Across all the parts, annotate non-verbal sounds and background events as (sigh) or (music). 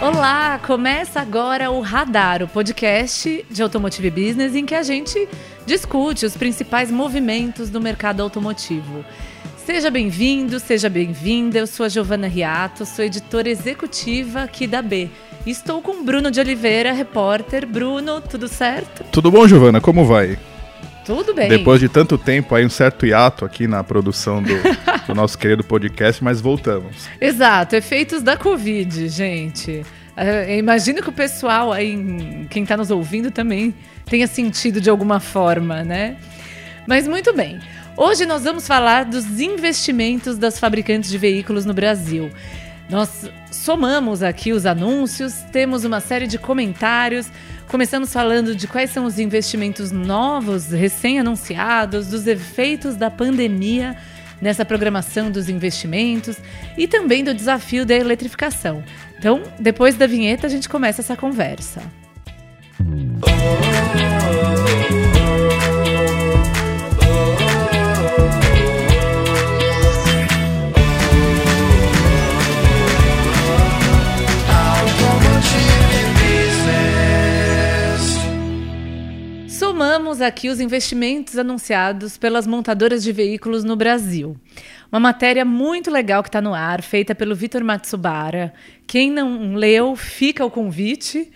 Olá, começa agora o Radar, o podcast de Automotive Business em que a gente discute os principais movimentos do mercado automotivo. Seja bem-vindo, seja bem-vinda. Eu sou a Giovana Riato, sou editora executiva aqui da B. Estou com Bruno de Oliveira, repórter. Bruno, tudo certo? Tudo bom, Giovana? Como vai? Tudo bem. Depois de tanto tempo, aí um certo hiato aqui na produção do, (laughs) do nosso querido podcast, mas voltamos. Exato, efeitos da Covid, gente. Uh, imagino que o pessoal aí, quem está nos ouvindo também tenha sentido de alguma forma, né? Mas muito bem. Hoje nós vamos falar dos investimentos das fabricantes de veículos no Brasil. Nós somamos aqui os anúncios, temos uma série de comentários. Começamos falando de quais são os investimentos novos, recém-anunciados, dos efeitos da pandemia nessa programação dos investimentos e também do desafio da eletrificação. Então, depois da vinheta, a gente começa essa conversa. Somamos aqui os investimentos anunciados pelas montadoras de veículos no Brasil. Uma matéria muito legal que está no ar, feita pelo Vitor Matsubara. Quem não leu, fica o convite.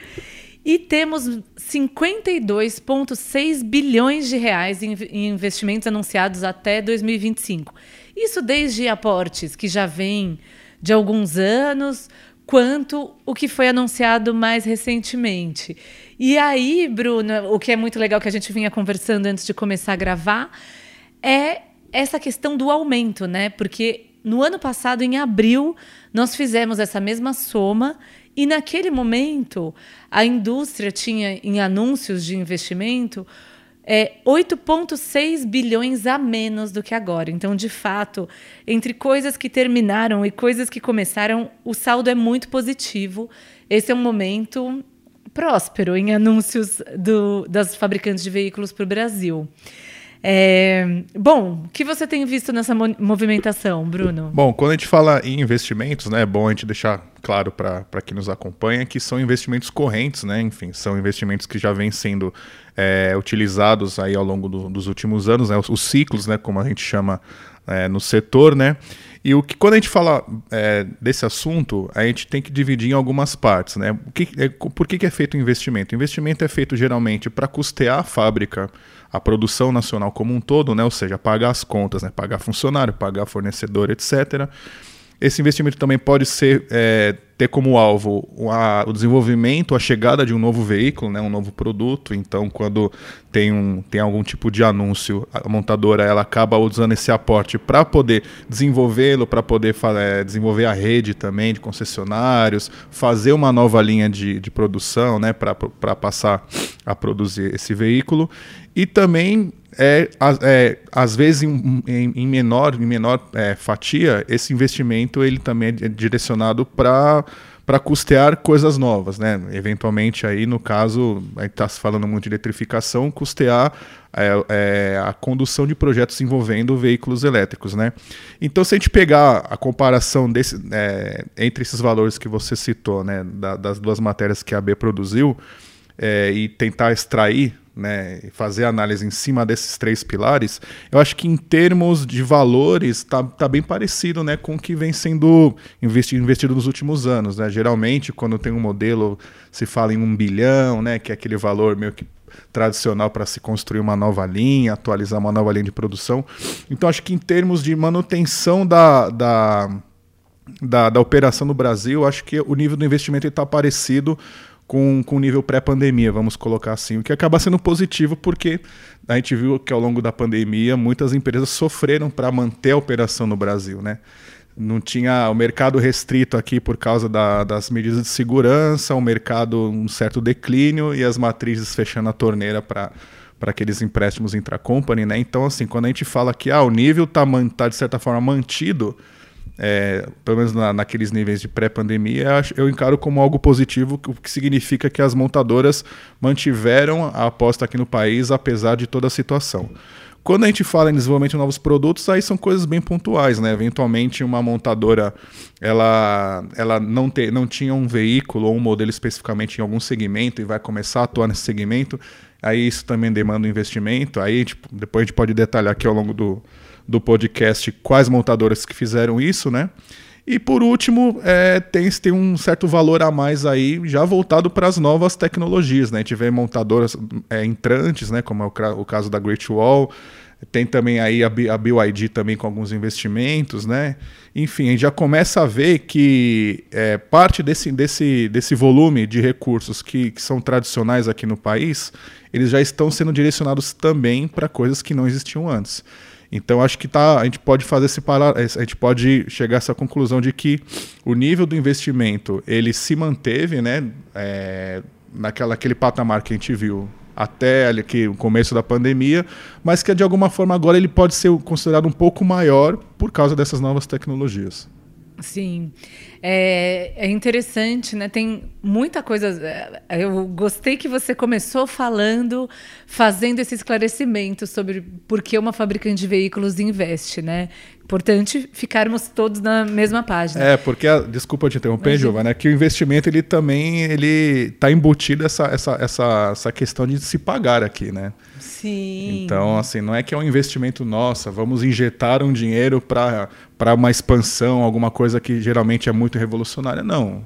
E temos 52,6 bilhões de reais em investimentos anunciados até 2025. Isso desde aportes que já vêm de alguns anos, quanto o que foi anunciado mais recentemente. E aí, Bruna, o que é muito legal que a gente vinha conversando antes de começar a gravar é essa questão do aumento, né? Porque no ano passado, em abril, nós fizemos essa mesma soma e naquele momento a indústria tinha em anúncios de investimento é 8,6 bilhões a menos do que agora. Então, de fato, entre coisas que terminaram e coisas que começaram, o saldo é muito positivo. Esse é um momento próspero em anúncios do, das fabricantes de veículos para o Brasil. É, bom, o que você tem visto nessa movimentação, Bruno? Bom, quando a gente fala em investimentos, né, é bom a gente deixar claro para quem nos acompanha que são investimentos correntes, né? Enfim, são investimentos que já vêm sendo é, utilizados aí ao longo do, dos últimos anos, né? Os, os, ciclos, né, como a gente chama é, no setor, né? E o que quando a gente fala é, desse assunto, a gente tem que dividir em algumas partes, né? O que, é, por que, que é feito o investimento? O investimento é feito geralmente para custear a fábrica a produção nacional como um todo, né? ou seja, pagar as contas, né? pagar funcionário, pagar fornecedor, etc. Esse investimento também pode ser é, ter como alvo a, o desenvolvimento, a chegada de um novo veículo, né, um novo produto. Então, quando tem, um, tem algum tipo de anúncio, a montadora ela acaba usando esse aporte para poder desenvolvê-lo, para poder é, desenvolver a rede também de concessionários, fazer uma nova linha de, de produção né, para passar a produzir esse veículo. E também é, é, às vezes em, em, em menor, em menor é, fatia, esse investimento ele também é direcionado para para custear coisas novas, né? Eventualmente aí no caso está falando muito de eletrificação, custear é, é, a condução de projetos envolvendo veículos elétricos, né? Então se a gente pegar a comparação desse, é, entre esses valores que você citou, né, da, das duas matérias que a B produziu é, e tentar extrair né, fazer análise em cima desses três pilares, eu acho que em termos de valores está tá bem parecido né, com o que vem sendo investido, investido nos últimos anos. Né? Geralmente, quando tem um modelo, se fala em um bilhão, né, que é aquele valor meio que tradicional para se construir uma nova linha, atualizar uma nova linha de produção. Então, acho que em termos de manutenção da, da, da, da operação no Brasil, acho que o nível do investimento está parecido com, com nível pré-pandemia, vamos colocar assim, o que acaba sendo positivo porque a gente viu que ao longo da pandemia muitas empresas sofreram para manter a operação no Brasil, né? Não tinha o mercado restrito aqui por causa da, das medidas de segurança, o mercado um certo declínio e as matrizes fechando a torneira para para aqueles empréstimos intracompany, né? Então, assim, quando a gente fala que ah, o nível está tá, de certa forma mantido, é, pelo menos na, naqueles níveis de pré-pandemia, eu encaro como algo positivo, o que significa que as montadoras mantiveram a aposta aqui no país, apesar de toda a situação. Quando a gente fala em desenvolvimento de novos produtos, aí são coisas bem pontuais, né? Eventualmente uma montadora ela, ela não, te, não tinha um veículo ou um modelo especificamente em algum segmento e vai começar a atuar nesse segmento, aí isso também demanda um investimento. Aí gente, depois a gente pode detalhar aqui ao longo do, do podcast quais montadoras que fizeram isso, né? E por último, é, tem, tem um certo valor a mais aí, já voltado para as novas tecnologias. Né? A gente vê montadoras é, entrantes, né? como é o, o, caso da Great Wall. Tem também aí a, a BYD também com alguns investimentos, né? Enfim, a gente já começa a ver que é, parte desse, desse, desse volume de recursos que, que são tradicionais aqui no país, eles já estão sendo direcionados também para coisas que não existiam antes. Então acho que tá, a gente pode fazer esse parar, a gente pode chegar a essa conclusão de que o nível do investimento ele se manteve, né, é, naquela aquele patamar que a gente viu até ali que o começo da pandemia, mas que de alguma forma agora ele pode ser considerado um pouco maior por causa dessas novas tecnologias. Sim, é, é, interessante, né? Tem muita coisa. É, eu gostei que você começou falando, fazendo esse esclarecimento sobre por que uma fabricante de veículos investe, né? Importante ficarmos todos na mesma página. É, porque, a, desculpa te interromper, Giovana, é que o investimento ele também ele está embutido essa, essa, essa, essa questão de se pagar aqui, né? Sim. Então, assim, não é que é um investimento nossa, vamos injetar um dinheiro para uma expansão, alguma coisa que geralmente é muito revolucionária. Não.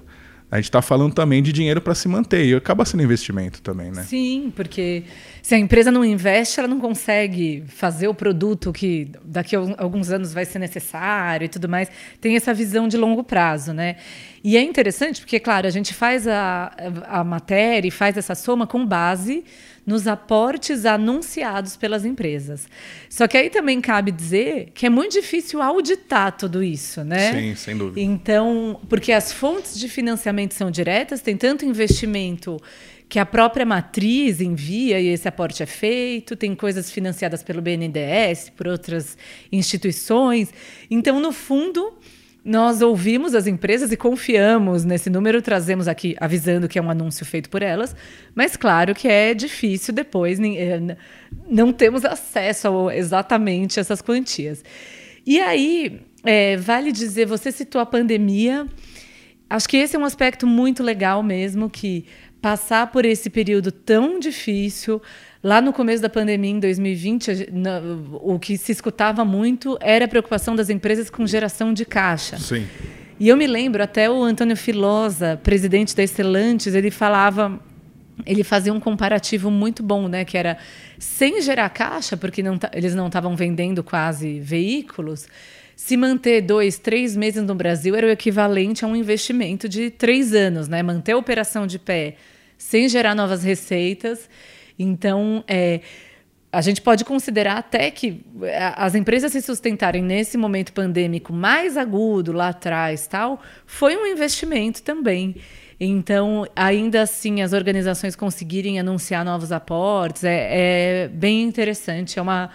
A gente está falando também de dinheiro para se manter e acaba sendo investimento também, né? Sim, porque se a empresa não investe, ela não consegue fazer o produto que daqui a alguns anos vai ser necessário e tudo mais. Tem essa visão de longo prazo, né? E é interessante porque, claro, a gente faz a, a matéria e faz essa soma com base nos aportes anunciados pelas empresas. Só que aí também cabe dizer que é muito difícil auditar tudo isso, né? Sim, sem dúvida. Então, porque as fontes de financiamento são diretas, tem tanto investimento que a própria matriz envia e esse aporte é feito, tem coisas financiadas pelo BNDES, por outras instituições. Então, no fundo, nós ouvimos as empresas e confiamos nesse número, trazemos aqui avisando que é um anúncio feito por elas, mas claro que é difícil depois, eh, não temos acesso a exatamente essas quantias. E aí, é, vale dizer, você citou a pandemia, acho que esse é um aspecto muito legal mesmo, que passar por esse período tão difícil, Lá no começo da pandemia, em 2020, o que se escutava muito era a preocupação das empresas com geração de caixa. Sim. E eu me lembro, até o Antônio Filosa, presidente da Estelantes, ele falava, ele fazia um comparativo muito bom, né? Que era sem gerar caixa, porque não, eles não estavam vendendo quase veículos, se manter dois, três meses no Brasil era o equivalente a um investimento de três anos, né? Manter a operação de pé sem gerar novas receitas então, é, a gente pode considerar até que é, as empresas se sustentarem nesse momento pandêmico mais agudo lá atrás, tal, foi um investimento também. Então, ainda assim, as organizações conseguirem anunciar novos aportes é, é bem interessante. É uma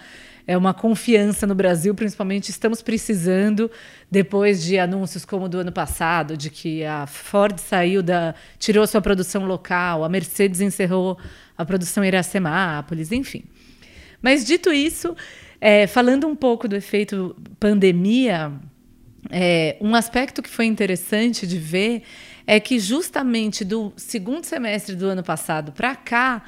é uma confiança no Brasil, principalmente estamos precisando depois de anúncios como do ano passado, de que a Ford saiu da tirou sua produção local, a Mercedes encerrou a produção em Iracemápolis, enfim. Mas dito isso, é, falando um pouco do efeito pandemia, é, um aspecto que foi interessante de ver é que justamente do segundo semestre do ano passado para cá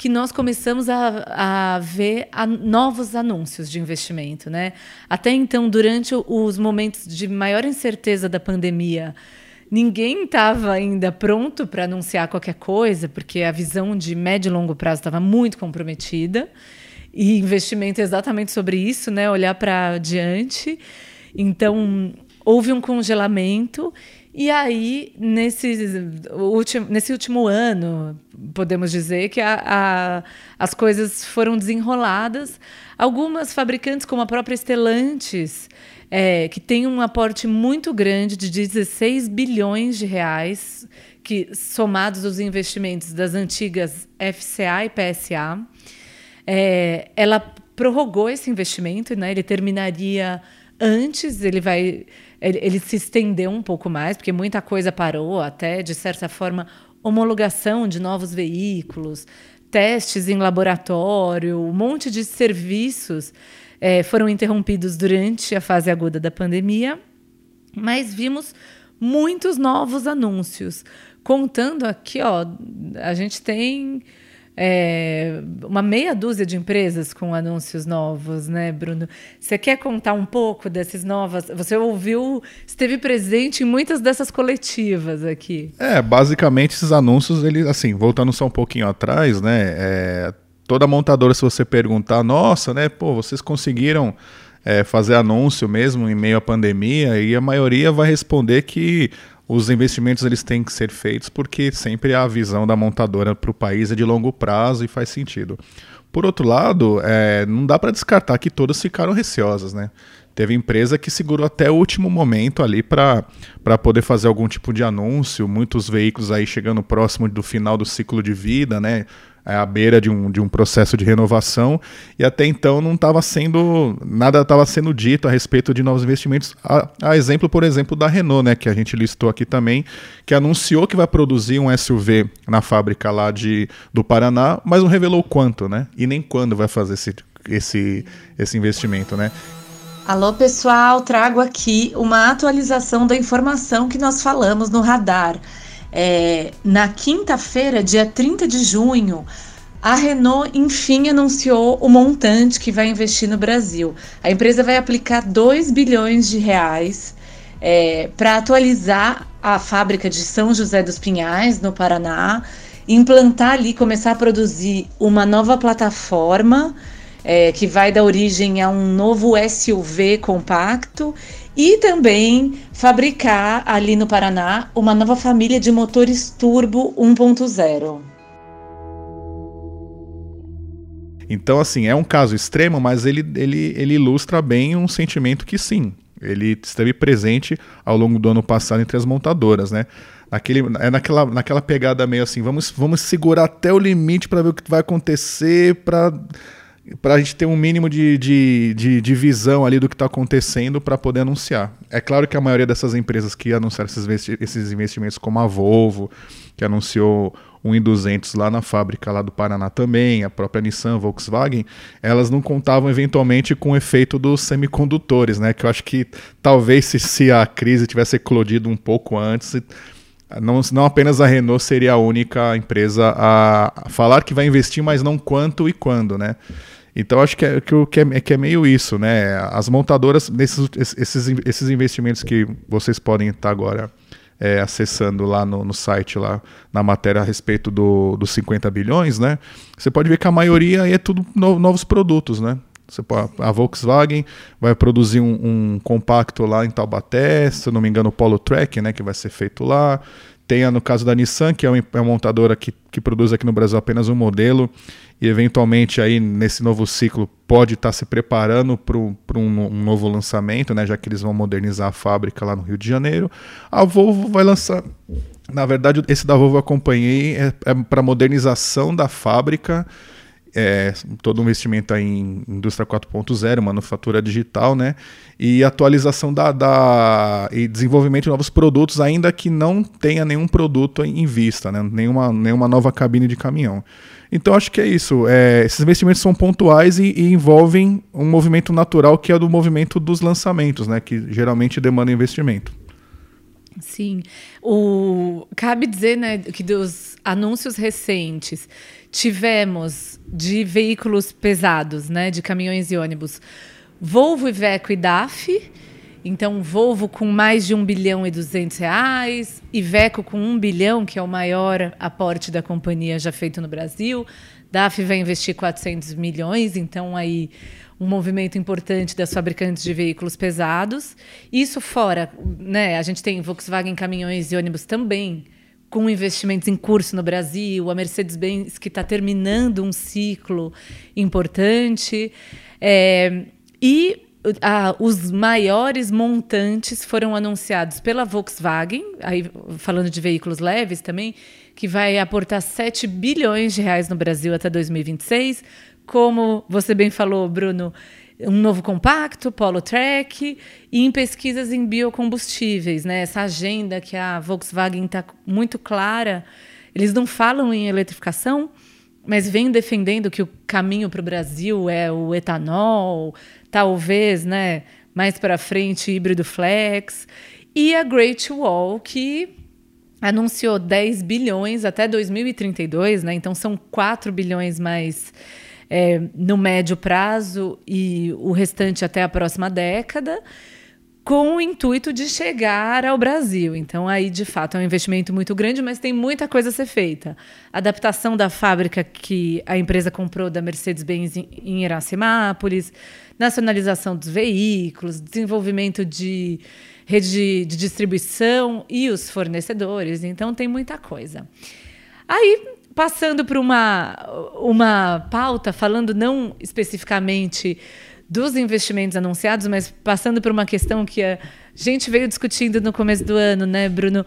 que nós começamos a, a ver a novos anúncios de investimento. Né? Até então, durante os momentos de maior incerteza da pandemia, ninguém estava ainda pronto para anunciar qualquer coisa, porque a visão de médio e longo prazo estava muito comprometida. E investimento é exatamente sobre isso, né? olhar para adiante. Então, houve um congelamento e aí, nesse último, nesse último ano, podemos dizer que a, a, as coisas foram desenroladas. Algumas fabricantes, como a própria Stellantis, é, que tem um aporte muito grande de 16 bilhões de reais, que somados os investimentos das antigas FCA e PSA, é, ela prorrogou esse investimento, né? ele terminaria antes, ele vai. Ele, ele se estendeu um pouco mais, porque muita coisa parou, até, de certa forma, homologação de novos veículos, testes em laboratório, um monte de serviços é, foram interrompidos durante a fase aguda da pandemia, mas vimos muitos novos anúncios. Contando aqui, ó, a gente tem é, uma meia dúzia de empresas com anúncios novos, né, Bruno? Você quer contar um pouco dessas novas? Você ouviu, esteve presente em muitas dessas coletivas aqui. É, basicamente esses anúncios, eles, assim, voltando só um pouquinho atrás, né? É, toda montadora, se você perguntar, nossa, né, pô, vocês conseguiram é, fazer anúncio mesmo em meio à pandemia, e a maioria vai responder que os investimentos eles têm que ser feitos porque sempre a visão da montadora para o país é de longo prazo e faz sentido. Por outro lado, é, não dá para descartar que todas ficaram receosas, né? Teve empresa que segurou até o último momento ali para poder fazer algum tipo de anúncio, muitos veículos aí chegando próximo do final do ciclo de vida, né? É, à beira de um, de um processo de renovação e até então não estava sendo nada estava sendo dito a respeito de novos investimentos a, a, exemplo por exemplo da Renault né que a gente listou aqui também que anunciou que vai produzir um SUV na fábrica lá de do Paraná mas não revelou quanto né e nem quando vai fazer esse esse esse investimento né Alô, pessoal, trago aqui uma atualização da informação que nós falamos no radar. É, na quinta-feira, dia 30 de junho, a Renault enfim anunciou o montante que vai investir no Brasil. A empresa vai aplicar 2 bilhões de reais é, para atualizar a fábrica de São José dos Pinhais, no Paraná, implantar ali, começar a produzir uma nova plataforma é, que vai dar origem a um novo SUV compacto e também fabricar ali no Paraná uma nova família de motores turbo 1.0. Então, assim, é um caso extremo, mas ele, ele, ele ilustra bem um sentimento que sim, ele esteve presente ao longo do ano passado entre as montadoras, né? Naquele, é naquela, naquela pegada meio assim, vamos, vamos segurar até o limite para ver o que vai acontecer, para para a gente ter um mínimo de, de, de, de visão ali do que está acontecendo para poder anunciar. É claro que a maioria dessas empresas que anunciaram esses, investimentos, como a Volvo, que anunciou um em 200 lá na fábrica lá do Paraná também, a própria Nissan, Volkswagen, elas não contavam eventualmente com o efeito dos semicondutores, né? Que eu acho que talvez se, se a crise tivesse eclodido um pouco antes, não, não apenas a Renault seria a única empresa a falar que vai investir, mas não quanto e quando, né? Então acho que é, que, é, que é meio isso, né? As montadoras, nesses, esses, esses investimentos que vocês podem estar agora é, acessando lá no, no, site, lá na matéria a respeito do, dos 50 bilhões, né? Você pode ver que a maioria é tudo no, novos produtos, né? Você a Volkswagen vai produzir um, um, compacto lá em Taubaté, se não me engano, o Polo Track, né, que vai ser feito lá. Tem no caso da Nissan, que é uma, é uma montadora que, que produz aqui no Brasil apenas um modelo e eventualmente aí nesse novo ciclo pode estar tá se preparando para um, um, novo lançamento, né, já que eles vão modernizar a fábrica lá no Rio de Janeiro. A Volvo vai lançar, na verdade esse da Volvo eu acompanhei é, é para modernização da fábrica é, todo um investimento em indústria 4.0, manufatura digital, né? E atualização da, da, e desenvolvimento de novos produtos, ainda que não tenha nenhum produto em vista, né? Nenhuma, nenhuma nova cabine de caminhão. Então acho que é isso. É, esses investimentos são pontuais e, e, envolvem um movimento natural que é do movimento dos lançamentos, né? Que geralmente demanda investimento. Sim. O, cabe dizer né, que dos anúncios recentes tivemos de veículos pesados, né, de caminhões e ônibus, Volvo, Iveco e DAF. Então, Volvo com mais de 1 bilhão e 200 reais, Iveco com 1 bilhão, que é o maior aporte da companhia já feito no Brasil. DAF vai investir 400 milhões, então aí um movimento importante das fabricantes de veículos pesados. Isso fora, né? A gente tem Volkswagen caminhões e ônibus também com investimentos em curso no Brasil, a Mercedes-Benz que está terminando um ciclo importante. É, e os maiores montantes foram anunciados pela Volkswagen, aí falando de veículos leves também, que vai aportar 7 bilhões de reais no Brasil até 2026. Como você bem falou, Bruno, um novo compacto, Polo Track, e em pesquisas em biocombustíveis. Né? Essa agenda que a Volkswagen está muito clara. Eles não falam em eletrificação, mas vem defendendo que o caminho para o Brasil é o etanol, talvez, né, mais para frente, híbrido flex. E a Great Wall, que anunciou 10 bilhões até 2032, né? Então são 4 bilhões mais é, no médio prazo e o restante até a próxima década com o intuito de chegar ao Brasil. Então, aí, de fato, é um investimento muito grande, mas tem muita coisa a ser feita. Adaptação da fábrica que a empresa comprou da Mercedes-Benz em Iracemápolis, nacionalização dos veículos, desenvolvimento de rede de, de distribuição e os fornecedores. Então, tem muita coisa. Aí, passando para uma, uma pauta, falando não especificamente dos investimentos anunciados, mas passando por uma questão que a gente veio discutindo no começo do ano, né, Bruno?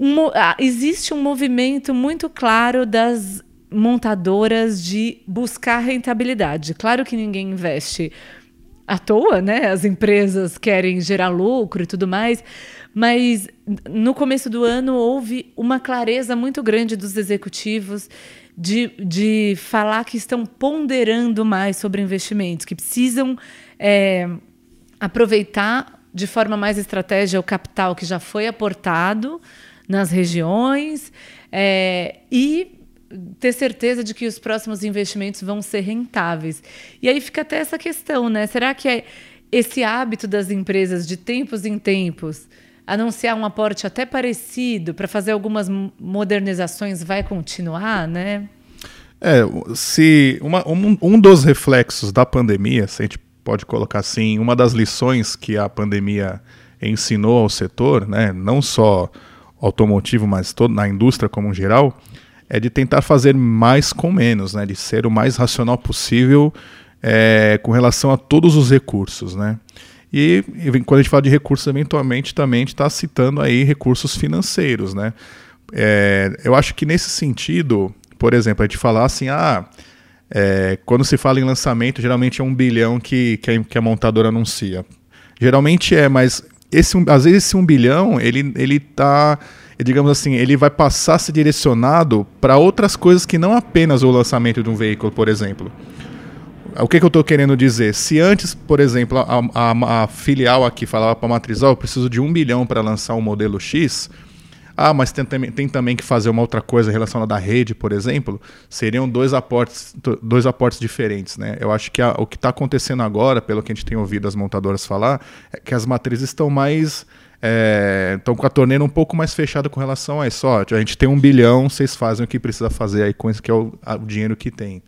Um, ah, existe um movimento muito claro das montadoras de buscar rentabilidade. Claro que ninguém investe à toa, né? As empresas querem gerar lucro e tudo mais, mas no começo do ano houve uma clareza muito grande dos executivos de, de falar que estão ponderando mais sobre investimentos, que precisam é, aproveitar de forma mais estratégica o capital que já foi aportado nas regiões é, e ter certeza de que os próximos investimentos vão ser rentáveis. E aí fica até essa questão, né? Será que é esse hábito das empresas de tempos em tempos anunciar um aporte até parecido para fazer algumas modernizações vai continuar, né? É, se uma, um, um dos reflexos da pandemia, se a gente pode colocar assim, uma das lições que a pandemia ensinou ao setor, né, não só automotivo, mas todo, na indústria como um geral, é de tentar fazer mais com menos, né, de ser o mais racional possível é, com relação a todos os recursos, né. E, e quando a gente fala de recursos, eventualmente também está citando aí recursos financeiros, né? É, eu acho que nesse sentido, por exemplo, a gente falar assim, ah, é, quando se fala em lançamento, geralmente é um bilhão que, que, a, que a montadora anuncia. Geralmente é, mas esse, às vezes esse um bilhão, ele, ele tá, digamos assim, ele vai passar a ser direcionado para outras coisas que não apenas o lançamento de um veículo, por exemplo. O que, que eu estou querendo dizer? Se antes, por exemplo, a, a, a filial aqui falava para a matriz, oh, eu preciso de um bilhão para lançar um modelo X, ah, mas tem, tem, também que fazer uma outra coisa relacionada à rede, por exemplo, seriam dois aportes, dois aportes diferentes. Né? Eu acho que a, o que está acontecendo agora, pelo que a gente tem ouvido as montadoras falar, é que as matrizes estão mais é, com a torneira um pouco mais fechada com relação a isso. Ó, a gente tem um bilhão, vocês fazem o que precisa fazer aí com isso que é o, o dinheiro que tem.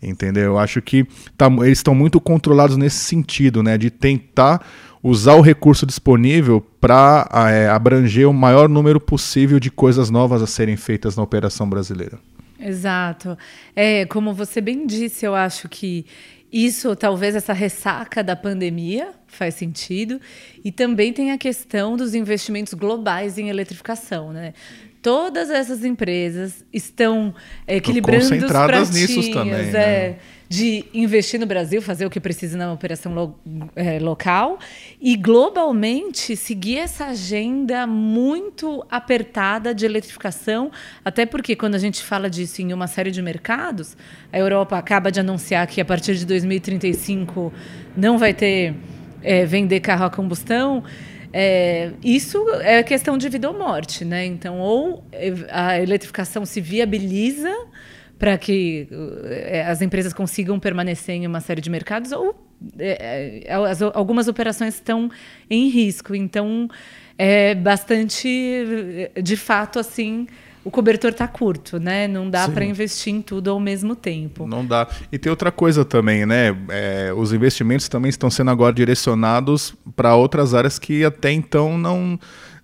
Entendeu? Eu acho que tá, eles estão muito controlados nesse sentido, né? De tentar usar o recurso disponível para é, abranger o maior número possível de coisas novas a serem feitas na operação brasileira. Exato. É, como você bem disse, eu acho que isso, talvez essa ressaca da pandemia faz sentido. E também tem a questão dos investimentos globais em eletrificação, né? todas essas empresas estão é, equilibrando os pratinhos, também, é, né? De investir no Brasil, fazer o que precisa na operação lo, é, local e globalmente seguir essa agenda muito apertada de eletrificação, até porque quando a gente fala disso em uma série de mercados, a Europa acaba de anunciar que a partir de 2035 não vai ter é, vender carro a combustão. É, isso é questão de vida ou morte, né? Então, ou a eletrificação se viabiliza para que é, as empresas consigam permanecer em uma série de mercados, ou é, é as, algumas operações estão em risco. Então, é bastante, de fato, assim, o cobertor está curto, né? Não dá para investir em tudo ao mesmo tempo. Não dá. E tem outra coisa também, né? É, os investimentos também estão sendo agora direcionados para outras áreas que até então não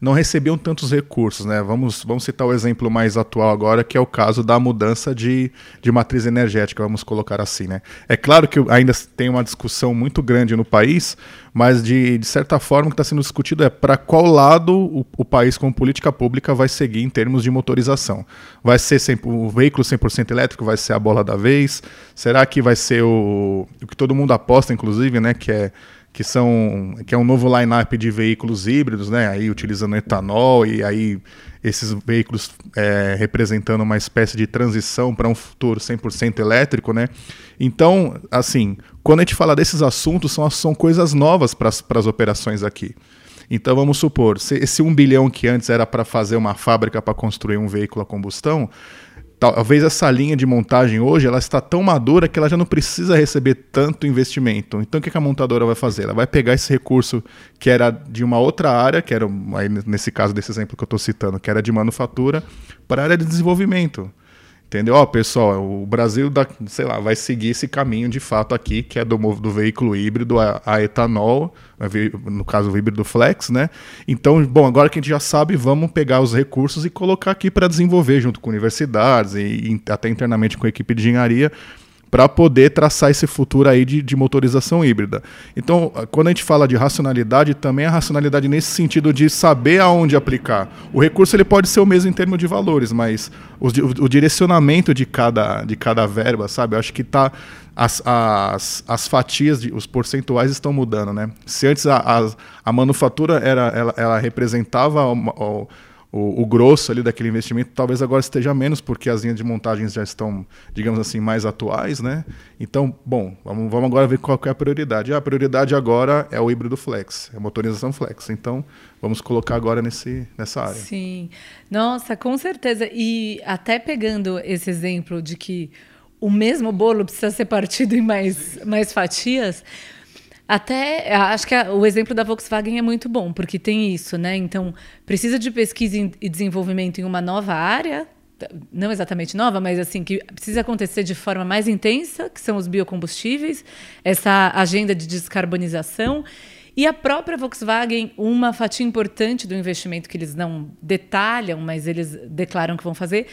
não recebiam tantos recursos. Né? Vamos, vamos citar o exemplo mais atual agora, que é o caso da mudança de, de matriz energética, vamos colocar assim. Né? É claro que ainda tem uma discussão muito grande no país, mas de, de certa forma o que está sendo discutido é para qual lado o, o, país, como política pública, vai seguir em termos de motorização. Vai ser 100, o veículo 100% elétrico, vai ser a bola da vez? Será que vai ser o, o que todo mundo aposta, inclusive, né, que é que são que é um novo line-up de veículos híbridos, né? Aí utilizando etanol e aí esses veículos é, representando uma espécie de transição para um futuro 100% elétrico, né? Então, assim, quando a gente fala desses assuntos, são, são coisas novas para as operações aqui. Então, vamos supor, esse 1 bilhão que antes era para fazer uma fábrica para construir um veículo a combustão, talvez essa linha de montagem hoje ela está tão madura que ela já não precisa receber tanto investimento. Então o que a montadora vai fazer? Ela vai pegar esse recurso que era de uma outra área, que era nesse caso desse exemplo que eu estou citando, que era de manufatura, para a área de desenvolvimento. Entendeu? Ó, pessoal, o Brasil, da, sei lá, vai seguir esse caminho de fato aqui, que é do, do veículo híbrido a, a etanol, no caso o híbrido flex, né? Então, bom, agora que a gente já sabe, vamos pegar os recursos e colocar aqui para desenvolver junto com universidades e, e até internamente com a equipe de engenharia para poder traçar esse futuro aí de, de, motorização híbrida. Então, quando a gente fala de racionalidade, também a racionalidade nesse sentido de saber aonde aplicar. O recurso ele pode ser o mesmo em termos de valores, mas o, o, direcionamento de cada, de cada verba, sabe? Eu acho que tá as, as, as fatias, de, os percentuais estão mudando, né? Se antes a, a, a manufatura era, ela, ela representava uma, o, o, grosso ali daquele investimento talvez agora esteja menos, porque as linhas de montagens já estão, digamos assim, mais atuais, né? Então, bom, vamos, vamos agora ver qual é a prioridade. Ah, a prioridade agora é o híbrido flex, é a motorização flex. Então, vamos colocar agora nesse, nessa área. Sim. Nossa, com certeza. E até pegando esse exemplo de que o mesmo bolo precisa ser partido em mais, mais fatias, até acho que a, o exemplo da Volkswagen é muito bom, porque tem isso, né? Então, precisa de pesquisa e desenvolvimento em uma nova área, não exatamente nova, mas assim, que precisa acontecer de forma mais intensa, que são os biocombustíveis, essa agenda de descarbonização. E a própria Volkswagen, uma fatia importante do investimento que eles não detalham, mas eles declaram que vão fazer,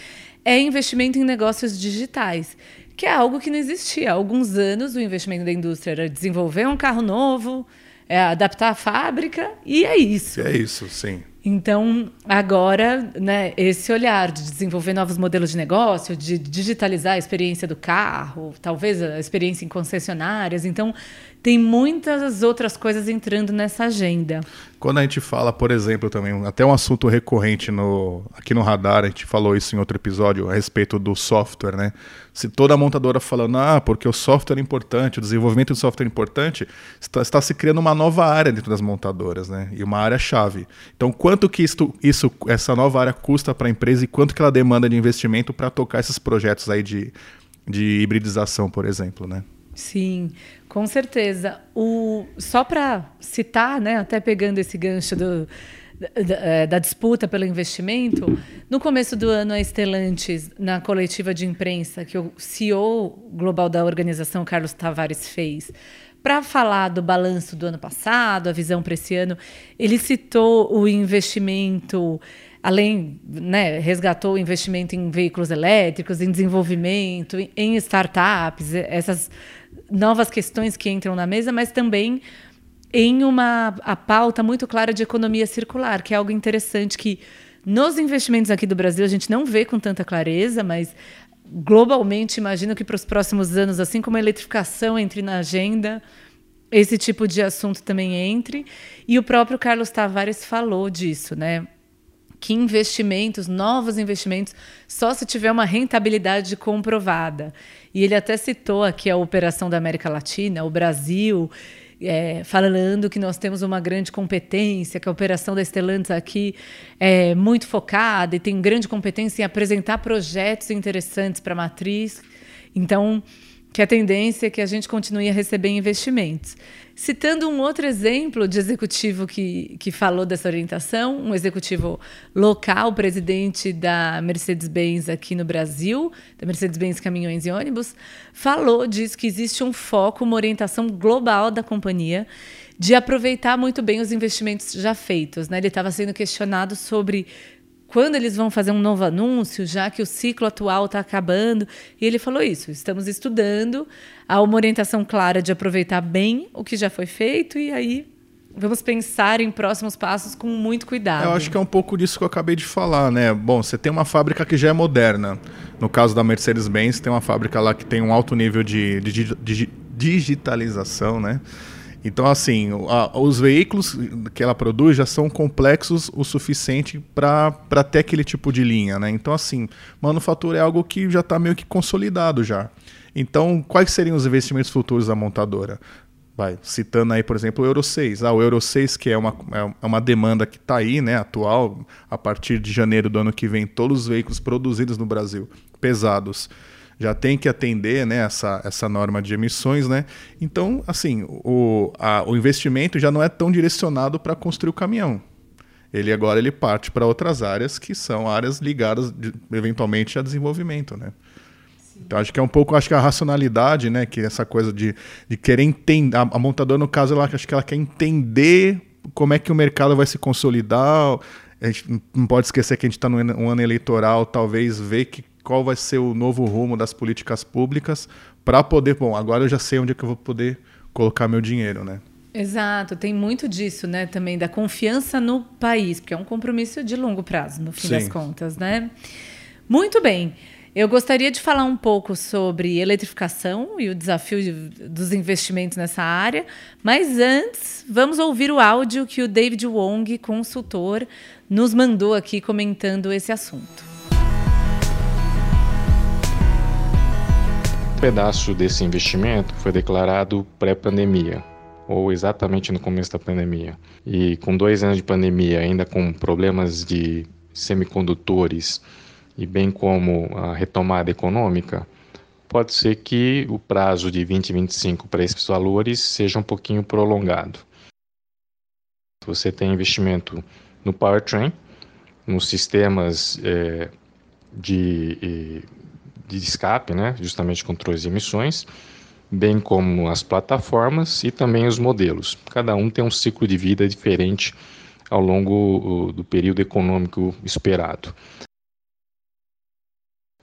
é investimento em negócios digitais que é algo que não existia. Há alguns anos, o investimento da indústria era desenvolver um carro novo, é, adaptar a fábrica, e é isso. É isso, sim. Então, agora, né, esse olhar de desenvolver novos modelos de negócio, de digitalizar a experiência do carro, talvez a experiência em concessionárias. Então, tem muitas outras coisas entrando nessa agenda. Quando a gente fala, por exemplo, também, até um assunto recorrente no, aqui no radar, a gente falou isso em outro episódio a respeito do software, né? Se toda montadora falando, ah, porque o software é importante, o desenvolvimento do software é importante, está, está se criando uma nova área dentro das montadoras, né? E uma área chave. Então, quanto que isto, isso, essa nova área custa para a empresa e quanto que ela demanda de investimento para tocar esses projetos aí de, de hibridização, por exemplo, né? Sim, com certeza. O, só para citar, né, até pegando esse gancho do, da, da, disputa pelo investimento, no começo do ano, a Estelantes, na coletiva de imprensa que o CEO global da organização, Carlos Tavares, fez, para falar do balanço do ano passado, a visão para esse ano, ele citou o investimento além, né, resgatou o investimento em veículos elétricos, em desenvolvimento, em startups, essas novas questões que entram na mesa, mas também em uma a pauta muito clara de economia circular, que é algo interessante que nos investimentos aqui do Brasil a gente não vê com tanta clareza, mas globalmente imagino que para os próximos anos, assim como a eletrificação entre na agenda, esse tipo de assunto também entre. E o próprio Carlos Tavares falou disso, né? que investimentos, novos investimentos, só se tiver uma rentabilidade comprovada. E ele até citou aqui a operação da América Latina, o Brasil, é, falando que nós temos uma grande competência, que a operação da Stellantis aqui é muito focada e tem grande competência em apresentar projetos interessantes para a matriz. Então, que a tendência é que a gente continue a receber investimentos. Citando um outro exemplo de executivo que, que falou dessa orientação, um executivo local, presidente da Mercedes-Benz aqui no Brasil, da Mercedes-Benz Caminhões e Ônibus, falou disso que existe um foco, uma orientação global da companhia de aproveitar muito bem os investimentos já feitos. Né? Ele estava sendo questionado sobre quando eles vão fazer um novo anúncio, já que o ciclo atual está acabando. E ele falou isso: estamos estudando, há uma orientação clara de aproveitar bem o que já foi feito e aí vamos pensar em próximos passos com muito cuidado. Eu acho que é um pouco disso que eu acabei de falar, né? Bom, você tem uma fábrica que já é moderna. No caso da Mercedes-Benz, tem uma fábrica lá que tem um alto nível de, de, de digitalização, né? Então, assim, a, os veículos que ela produz já são complexos o suficiente para ter aquele tipo de linha, né? Então, assim, manufatura é algo que já está meio que consolidado já. Então, quais seriam os investimentos futuros da montadora? Vai, citando aí, por exemplo, o Euro 6. Ah, o Euro 6, que é uma, é uma demanda que está aí, né, atual, a partir de janeiro do ano que vem, todos os veículos produzidos no Brasil, pesados, já tem que atender né, essa, essa norma de emissões, né? Então, assim, o, a, o investimento já não é tão direcionado para construir o caminhão. Ele agora ele parte para outras áreas que são áreas ligadas de, eventualmente a desenvolvimento, né? Então acho que é um pouco, acho que a racionalidade, né, que essa coisa de, de querer entender, a, a montadora no caso ela acho que ela quer entender como é que o mercado vai se consolidar. A gente não pode esquecer que a gente está num ano eleitoral, talvez ver que qual vai ser o novo rumo das políticas públicas para poder, bom, agora eu já sei onde é que eu vou poder colocar meu dinheiro, né? Exato, tem muito disso, né, também da confiança no país, porque é um compromisso de longo prazo, no fim Sim. das contas, né? Muito bem. Eu gostaria de falar um pouco sobre eletrificação e o desafio de, dos investimentos nessa área, mas antes, vamos ouvir o áudio que o David Wong, consultor, nos mandou aqui comentando esse assunto. Pedaço desse investimento foi declarado pré-pandemia, ou exatamente no começo da pandemia. E com dois anos de pandemia, ainda com problemas de semicondutores e bem como a retomada econômica, pode ser que o prazo de 2025 para esses valores seja um pouquinho prolongado. Você tem investimento no powertrain, nos sistemas é, de de escape, né, justamente controles de emissões, bem como as plataformas e também os modelos. Cada um tem um ciclo de vida diferente ao longo do período econômico esperado.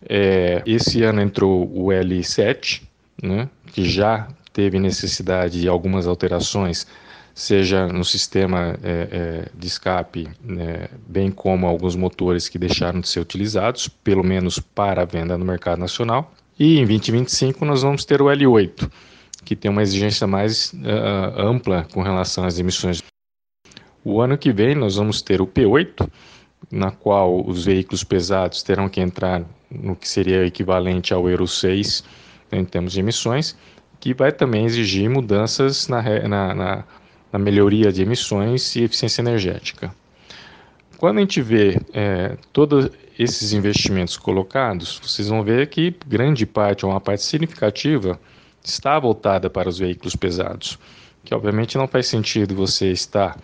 É, esse ano entrou o L7, né, que já teve necessidade de algumas alterações seja no sistema é, é, de escape, né, bem como alguns motores que deixaram de ser utilizados, pelo menos para a venda no mercado nacional. E em 2025 nós vamos ter o L8, que tem uma exigência mais uh, ampla com relação às emissões. O ano que vem nós vamos ter o P8, na qual os veículos pesados terão que entrar no que seria equivalente ao Euro 6 né, em termos de emissões, que vai também exigir mudanças na, na, na na melhoria de emissões e eficiência energética. Quando a gente vê é, todos esses investimentos colocados, vocês vão ver que grande parte, ou uma parte significativa, está voltada para os veículos pesados, que obviamente não faz sentido você estar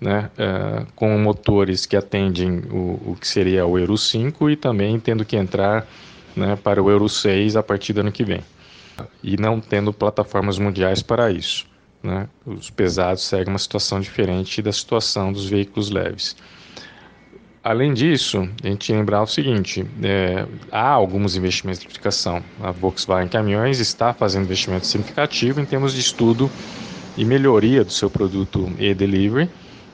né, é, com motores que atendem o, o, que seria o Euro 5 e também tendo que entrar né, para o Euro 6 a partir do ano que vem, e não tendo plataformas mundiais para isso. Né? Os pesados seguem uma situação diferente da situação dos veículos leves. Além disso, a gente lembrar o seguinte: é, há alguns investimentos de eletrificação. A Volkswagen Caminhões está fazendo investimento significativo em termos de estudo e melhoria do seu produto e-delivery,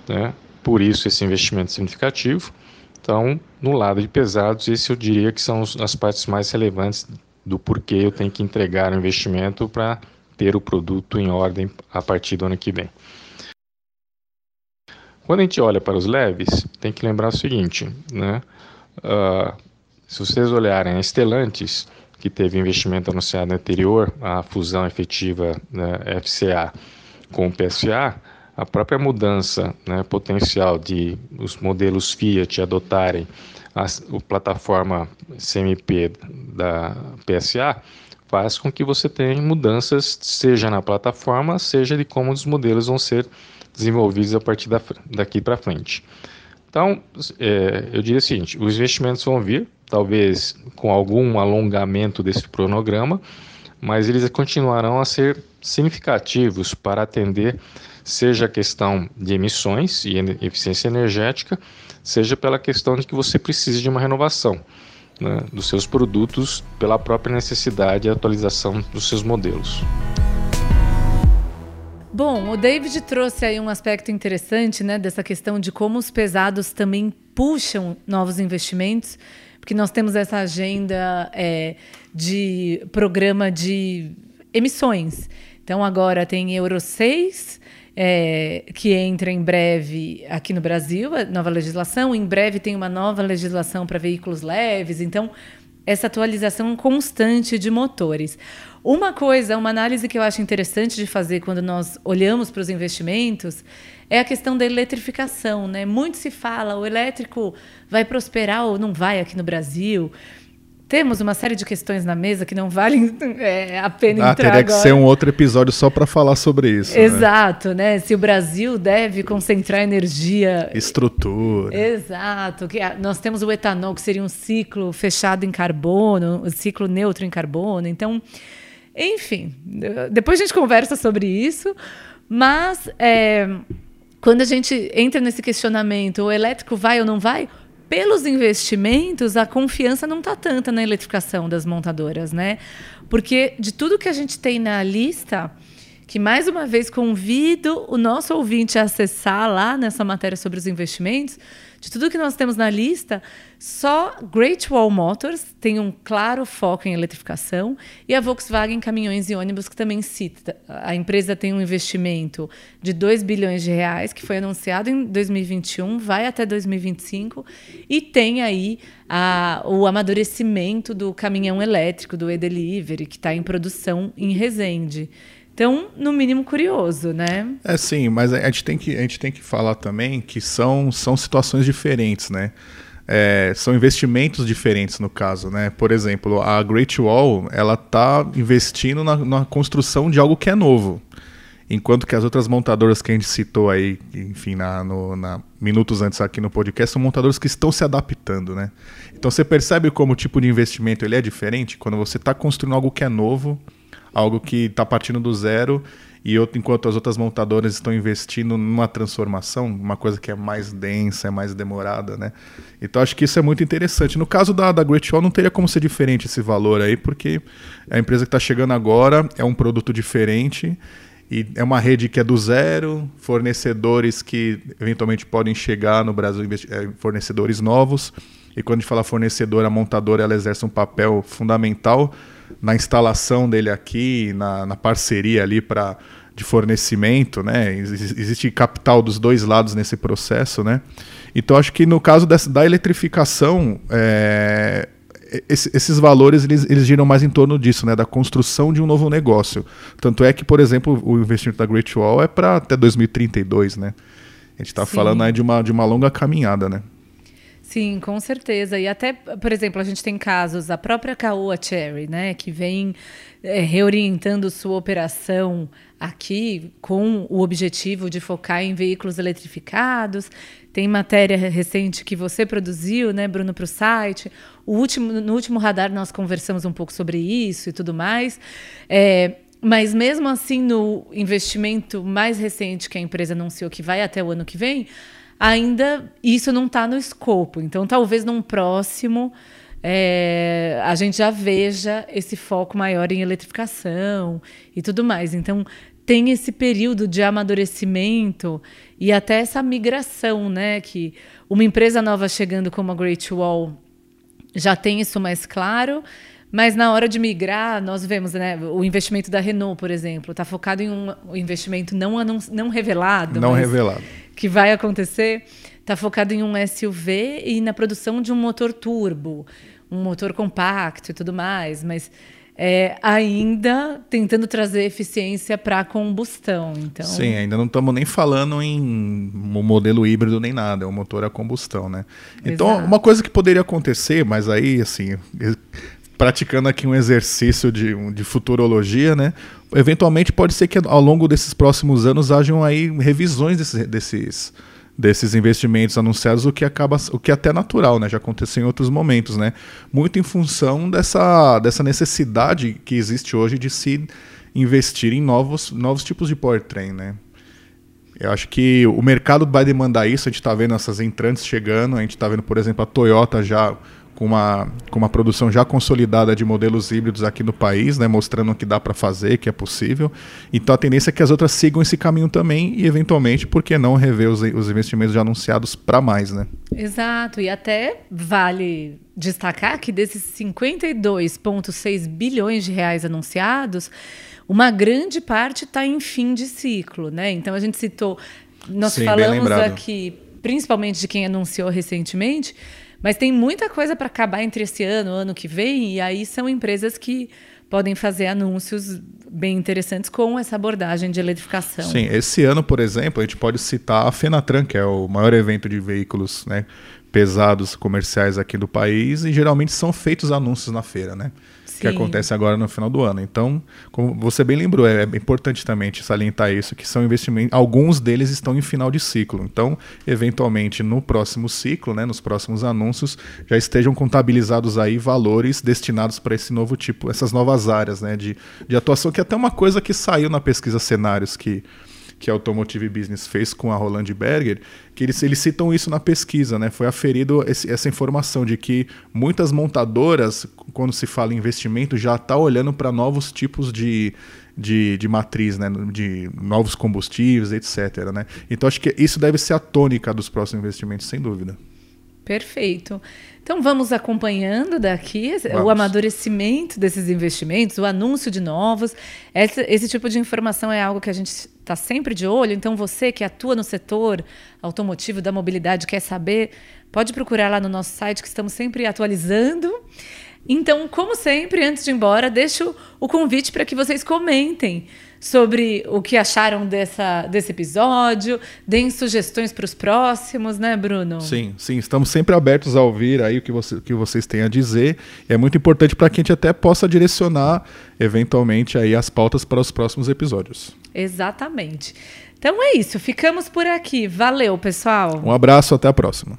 né? por isso esse investimento significativo. Então, no lado de pesados, esse eu diria que são as partes mais relevantes do porquê eu tenho que entregar o investimento para ter o produto em ordem a partir do ano que vem. Quando a gente olha para os leves, tem que lembrar o seguinte, né? Uh, se vocês olharem a Stellantis, que teve investimento anunciado anterior à fusão efetiva né, FCA com o PSA, a própria mudança né, potencial de os modelos Fiat adotarem a, a plataforma CMP da PSA faz com que você tenha mudanças, seja na plataforma, seja de como os modelos vão ser desenvolvidos a partir da, daqui para frente. Então, é, eu diria o seguinte: os investimentos vão vir, talvez com algum alongamento desse cronograma, mas eles continuarão a ser significativos para atender seja a questão de emissões e eficiência energética, seja pela questão de que você precisa de uma renovação né, dos seus produtos pela própria necessidade e atualização dos seus modelos. Bom, o David trouxe aí um aspecto interessante, né, dessa questão de como os pesados também puxam novos investimentos, porque nós temos essa agenda é, de programa de emissões. Então agora tem Euro 6, é, que entra em breve aqui no Brasil, a nova legislação. Em breve tem uma nova legislação para veículos leves. Então, essa atualização constante de motores. Uma coisa, uma análise que eu acho interessante de fazer quando nós olhamos para os investimentos é a questão da eletrificação. Né? Muito se fala, o elétrico vai prosperar ou não vai aqui no Brasil temos uma série de questões na mesa que não valem (laughs) é, a pena ah, entrar teria agora. que ser um outro episódio só para falar sobre isso. Né? Exato, né? né? Se o Brasil deve concentrar energia... Estrutura. Exato. Que nós temos o etanol, que seria um ciclo fechado em carbono, um ciclo neutro em carbono. Então, enfim, depois a gente conversa sobre isso, mas... É, quando a gente entra nesse questionamento, o elétrico vai ou não vai, pelos investimentos, a confiança não está tanta na eletrificação das montadoras, né? Porque de tudo que a gente tem na lista, que mais uma vez convido o nosso ouvinte a acessar lá nessa matéria sobre os investimentos, de tudo que nós temos na lista, só Great Wall Motors tem um claro foco em eletrificação e a Volkswagen Caminhões e Ônibus que também cita. A empresa tem um investimento de 2 bilhões de reais que foi anunciado em 2021, vai até 2025 e tem aí a, o amadurecimento do caminhão elétrico do e-delivery que está em produção em Resende. Então, no mínimo curioso, né? É sim, mas a gente tem que, a gente tem que falar também que são, são situações diferentes, né? É, são investimentos diferentes no caso, né? Por exemplo, a Great Wall ela está investindo na, na, construção de algo que é novo, enquanto que as outras montadoras que a gente citou aí, enfim, na, no, na, minutos antes aqui no podcast, são montadoras que estão se adaptando, né? Então você percebe como o tipo de investimento ele é diferente quando você está construindo algo que é novo algo que está partindo do zero e enquanto as outras montadoras estão investindo numa transformação, uma coisa que é mais densa, é mais demorada, né? Então acho que isso é muito interessante. No caso da, da Great Wall não teria como ser diferente esse valor aí, porque a empresa que está chegando agora é um produto diferente e é uma rede que é do zero, fornecedores que eventualmente podem chegar no Brasil, é, fornecedores novos. E quando a gente fala fornecedor, a montadora ela exerce um papel fundamental na instalação dele aqui, na, na parceria ali para de fornecimento, né? Existe capital dos dois lados nesse processo, né? Então acho que no caso dessa, da eletrificação, é, esses valores eles, eles giram mais em torno disso, né? Da construção de um novo negócio. Tanto é que, por exemplo, o investimento da Great Wall é para até 2032, né? A gente está falando aí de uma, de uma longa caminhada, né? Sim, com certeza. E até, por exemplo, a gente tem casos, a própria Caoa Cherry, né, que vem é, reorientando sua operação aqui com o objetivo de focar em veículos eletrificados. Tem matéria recente que você produziu, né, Bruno, para o site. Último, no último radar nós conversamos um pouco sobre isso e tudo mais. É, mas mesmo assim, no investimento mais recente que a empresa anunciou que vai até o ano que vem, ainda isso não está no escopo. Então, talvez num próximo é, a gente já veja esse foco maior em eletrificação e tudo mais. Então, tem esse período de amadurecimento e até essa migração, né? Que uma empresa nova chegando como a Great Wall já tem isso mais claro. Mas na hora de migrar, nós vemos né, o investimento da Renault, por exemplo, está focado em um investimento não, não revelado. Não revelado que vai acontecer está focado em um SUV e na produção de um motor turbo, um motor compacto e tudo mais, mas é, ainda tentando trazer eficiência para a combustão. Então... Sim, ainda não estamos nem falando em um modelo híbrido nem nada, é um motor a combustão, né? Então, Exato. uma coisa que poderia acontecer, mas aí, assim, praticando aqui um exercício de, de futurologia, né? Eventualmente pode ser que ao longo desses próximos anos hajam aí revisões desses, desses, desses investimentos anunciados, o que acaba, o que é até natural, né? Já aconteceu em outros momentos, né? Muito em função dessa, dessa necessidade que existe hoje de se investir em novos, novos tipos de powertrain, né? Eu acho que o mercado vai demandar isso, a gente está vendo essas entrantes chegando, a gente está vendo, por exemplo, a Toyota já com uma, com uma produção já consolidada de modelos híbridos aqui no país, né, mostrando que dá para fazer, que é possível. Então a tendência é que as outras sigam esse caminho também e, eventualmente, por que não rever os, os investimentos já anunciados para mais, né? Exato, e até vale destacar que desses 52,6 bilhões de reais anunciados, uma grande parte está em fim de ciclo, né? Então a gente citou, nós Sim, falamos aqui, principalmente de quem anunciou recentemente, mas tem muita coisa para acabar entre esse ano, ano que vem, e aí são empresas que podem fazer anúncios bem interessantes com essa abordagem de eletrificação. Sim, esse ano, por exemplo, a gente pode citar a Fenatran, que é o maior evento de veículos né, pesados comerciais aqui do país, e geralmente são feitos anúncios na feira, né? Que acontece agora no final do ano. Então, como você bem lembrou, é importante também salientar isso, que são investimentos, alguns deles estão em final de ciclo. Então, eventualmente, no próximo ciclo, né, nos próximos anúncios, já estejam contabilizados aí valores destinados para esse novo tipo, essas novas áreas né, de, de atuação, que é até uma coisa que saiu na pesquisa cenários que que a Automotive Business fez com a Roland Berger, que eles, eles citam isso na pesquisa, né? Foi aferido esse, essa informação de que muitas montadoras, quando se fala em investimento, já está olhando para novos tipos de, de, de, matriz, né? de novos combustíveis, etc. Né? Então acho que isso deve ser a tônica dos próximos investimentos, sem dúvida. Perfeito. Então vamos acompanhando daqui vamos. o amadurecimento desses investimentos, o anúncio de novos. Esse, esse tipo de informação é algo que a gente está sempre de olho. Então você que atua no setor automotivo da mobilidade quer saber, pode procurar lá no nosso site que estamos sempre atualizando. Então, como sempre, antes de ir embora, deixo o convite para que vocês comentem sobre o que acharam dessa, desse episódio, deem sugestões para os próximos, né, Bruno? Sim, sim, estamos sempre abertos a ouvir aí o que, você, o que vocês têm a dizer. É muito importante para que a gente até possa direcionar, eventualmente, aí as pautas para os próximos episódios. Exatamente. Então é isso, ficamos por aqui. Valeu, pessoal. Um abraço, até a próxima.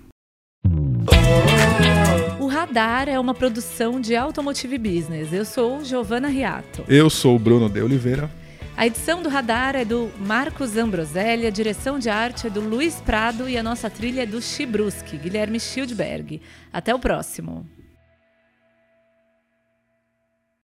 O Radar é uma produção de Automotive Business. Eu sou Giovana Riato. Eu sou o Bruno de Oliveira. A edição do Radar é do Marcos Ambroselli, a direção de arte é do Luiz Prado e a nossa trilha é do Chibruski, Guilherme Schildberg. Até o próximo.